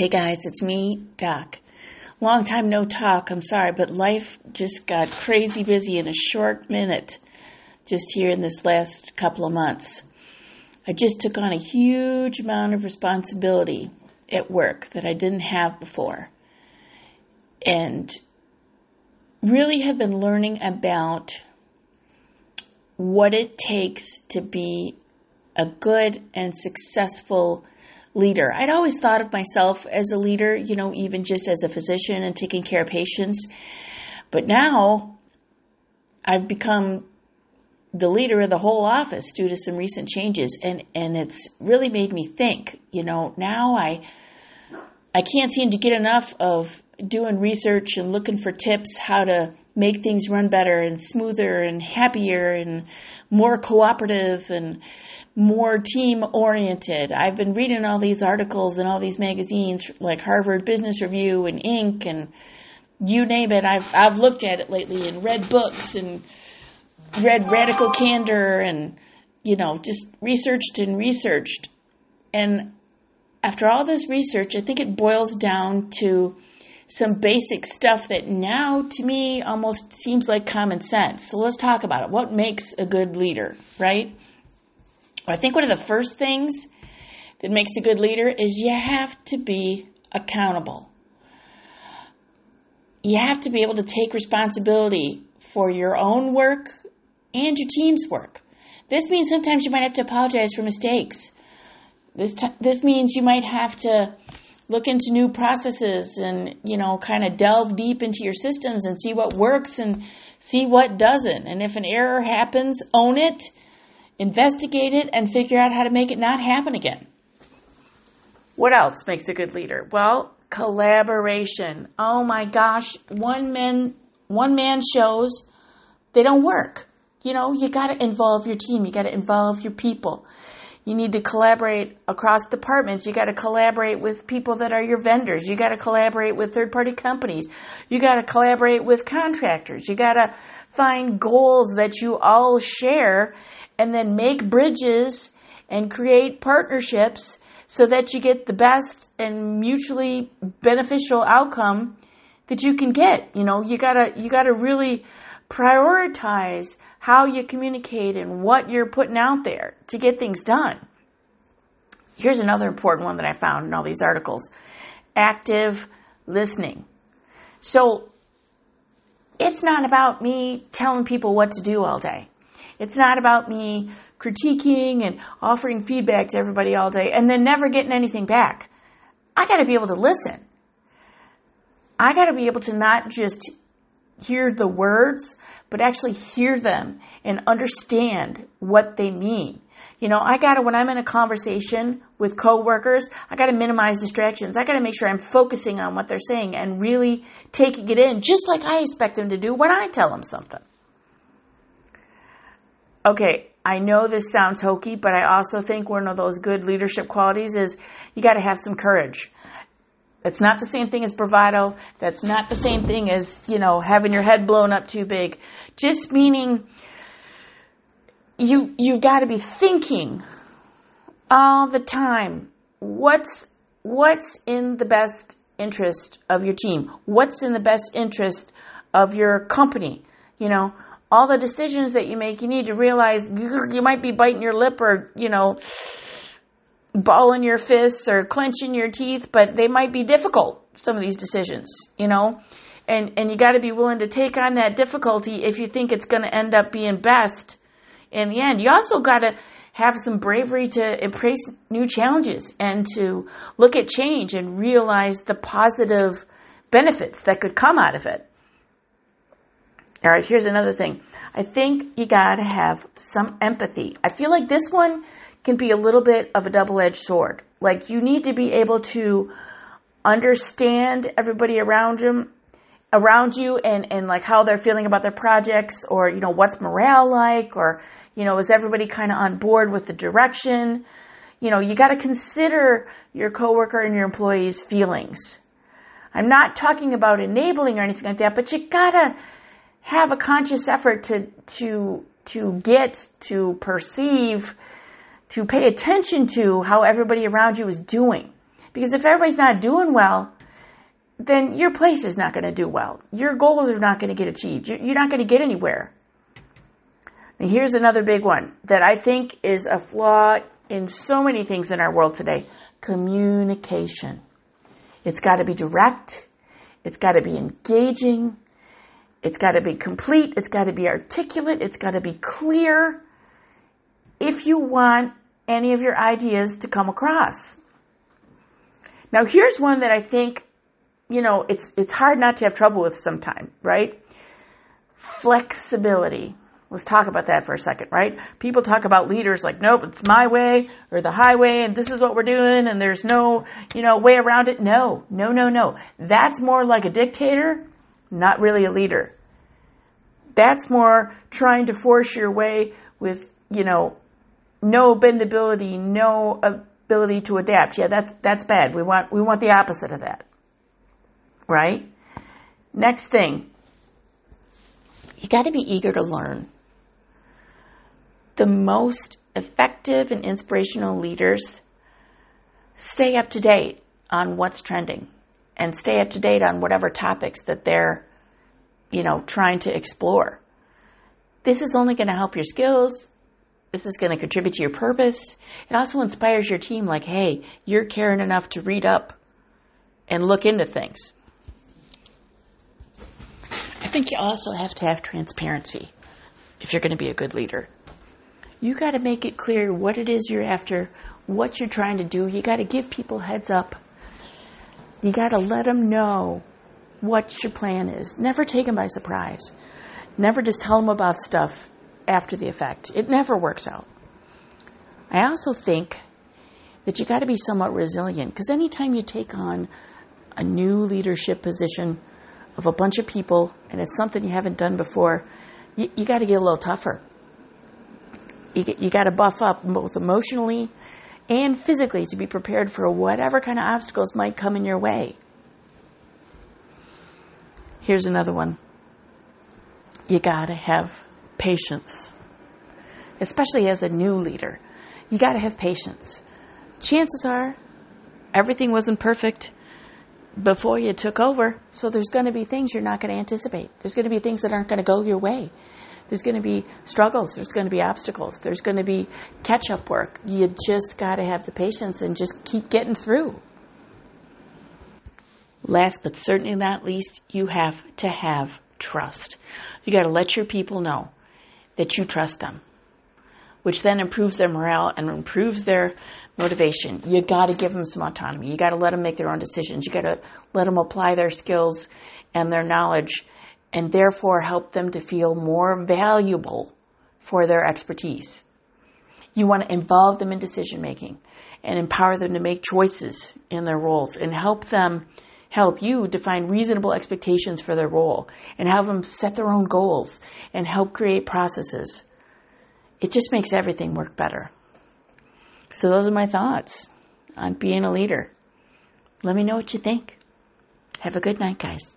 Hey guys, it's me, Doc. Long time no talk. I'm sorry, but life just got crazy busy in a short minute just here in this last couple of months. I just took on a huge amount of responsibility at work that I didn't have before. And really have been learning about what it takes to be a good and successful leader. I'd always thought of myself as a leader, you know, even just as a physician and taking care of patients. But now I've become the leader of the whole office due to some recent changes and and it's really made me think, you know, now I I can't seem to get enough of doing research and looking for tips how to make things run better and smoother and happier and more cooperative and more team oriented. I've been reading all these articles and all these magazines like Harvard Business Review and Inc. and you name it. I've I've looked at it lately and read books and read Radical Candor and you know just researched and researched. And after all this research, I think it boils down to some basic stuff that now to me almost seems like common sense. So let's talk about it. What makes a good leader, right? I think one of the first things that makes a good leader is you have to be accountable. You have to be able to take responsibility for your own work and your team's work. This means sometimes you might have to apologize for mistakes. This t- this means you might have to look into new processes and you know kind of delve deep into your systems and see what works and see what doesn't. And if an error happens, own it investigate it, and figure out how to make it not happen again. What else makes a good leader? Well, collaboration. Oh my gosh, one man one man shows they don't work. You know, you got to involve your team, you got to involve your people. You need to collaborate across departments. You got to collaborate with people that are your vendors. You got to collaborate with third party companies. You got to collaborate with contractors. You got to find goals that you all share and then make bridges and create partnerships so that you get the best and mutually beneficial outcome that you can get. You know, you gotta, you gotta really prioritize how you communicate and what you're putting out there to get things done. Here's another important one that I found in all these articles. Active listening. So it's not about me telling people what to do all day. It's not about me critiquing and offering feedback to everybody all day and then never getting anything back. I got to be able to listen. I got to be able to not just hear the words, but actually hear them and understand what they mean. You know, I got to, when I'm in a conversation with coworkers, I got to minimize distractions. I got to make sure I'm focusing on what they're saying and really taking it in, just like I expect them to do when I tell them something okay, I know this sounds hokey, but I also think one of those good leadership qualities is you got to have some courage. That's not the same thing as bravado. That's not the same thing as, you know, having your head blown up too big. Just meaning you you've got to be thinking all the time what's what's in the best interest of your team? What's in the best interest of your company? You know, all the decisions that you make, you need to realize you might be biting your lip or, you know, balling your fists or clenching your teeth, but they might be difficult, some of these decisions, you know? And, and you got to be willing to take on that difficulty if you think it's going to end up being best in the end. You also got to have some bravery to embrace new challenges and to look at change and realize the positive benefits that could come out of it. All right, here's another thing. I think you got to have some empathy. I feel like this one can be a little bit of a double edged sword. Like, you need to be able to understand everybody around you around you and, and like how they're feeling about their projects or you know what's morale like or you know is everybody kind of on board with the direction you know you got to consider your coworker and your employees feelings i'm not talking about enabling or anything like that but you gotta have a conscious effort to to to get to perceive to pay attention to how everybody around you is doing Because if everybody's not doing well, then your place is not going to do well. Your goals are not going to get achieved. You're not going to get anywhere. And here's another big one that I think is a flaw in so many things in our world today communication. It's got to be direct, it's got to be engaging, it's got to be complete, it's got to be articulate, it's got to be clear if you want any of your ideas to come across. Now, here's one that I think, you know, it's, it's hard not to have trouble with sometime, right? Flexibility. Let's talk about that for a second, right? People talk about leaders like, nope, it's my way or the highway and this is what we're doing and there's no, you know, way around it. No, no, no, no. That's more like a dictator, not really a leader. That's more trying to force your way with, you know, no bendability, no ability to adapt. Yeah, that's that's bad. We want we want the opposite of that. Right? Next thing. You got to be eager to learn. The most effective and inspirational leaders stay up to date on what's trending and stay up to date on whatever topics that they're you know trying to explore. This is only going to help your skills this is going to contribute to your purpose. It also inspires your team like, hey, you're caring enough to read up and look into things. I think you also have to have transparency if you're going to be a good leader. You got to make it clear what it is you're after, what you're trying to do. You got to give people heads up. You got to let them know what your plan is. Never take them by surprise. Never just tell them about stuff after the effect. It never works out. I also think that you got to be somewhat resilient because anytime you take on a new leadership position of a bunch of people and it's something you haven't done before, you, you got to get a little tougher. You, you got to buff up both emotionally and physically to be prepared for whatever kind of obstacles might come in your way. Here's another one. You got to have patience, especially as a new leader. You got to have patience. Chances are everything wasn't perfect before you took over, so there's going to be things you're not going to anticipate. There's going to be things that aren't going to go your way. There's going to be struggles. There's going to be obstacles. There's going to be catch up work. You just got to have the patience and just keep getting through. Last but certainly not least, you have to have trust. You got to let your people know that you trust them, which then improves their morale and improves their motivation. You got to give them some autonomy. You got to let them make their own decisions. You got to let them apply their skills and their knowledge and therefore help them to feel more valuable for their expertise. You want to involve them in decision making and empower them to make choices in their roles and help them help you define reasonable expectations for their role and have them set their own goals and help create processes. It just makes everything work better. So, those are my thoughts on being a leader. Let me know what you think. Have a good night, guys.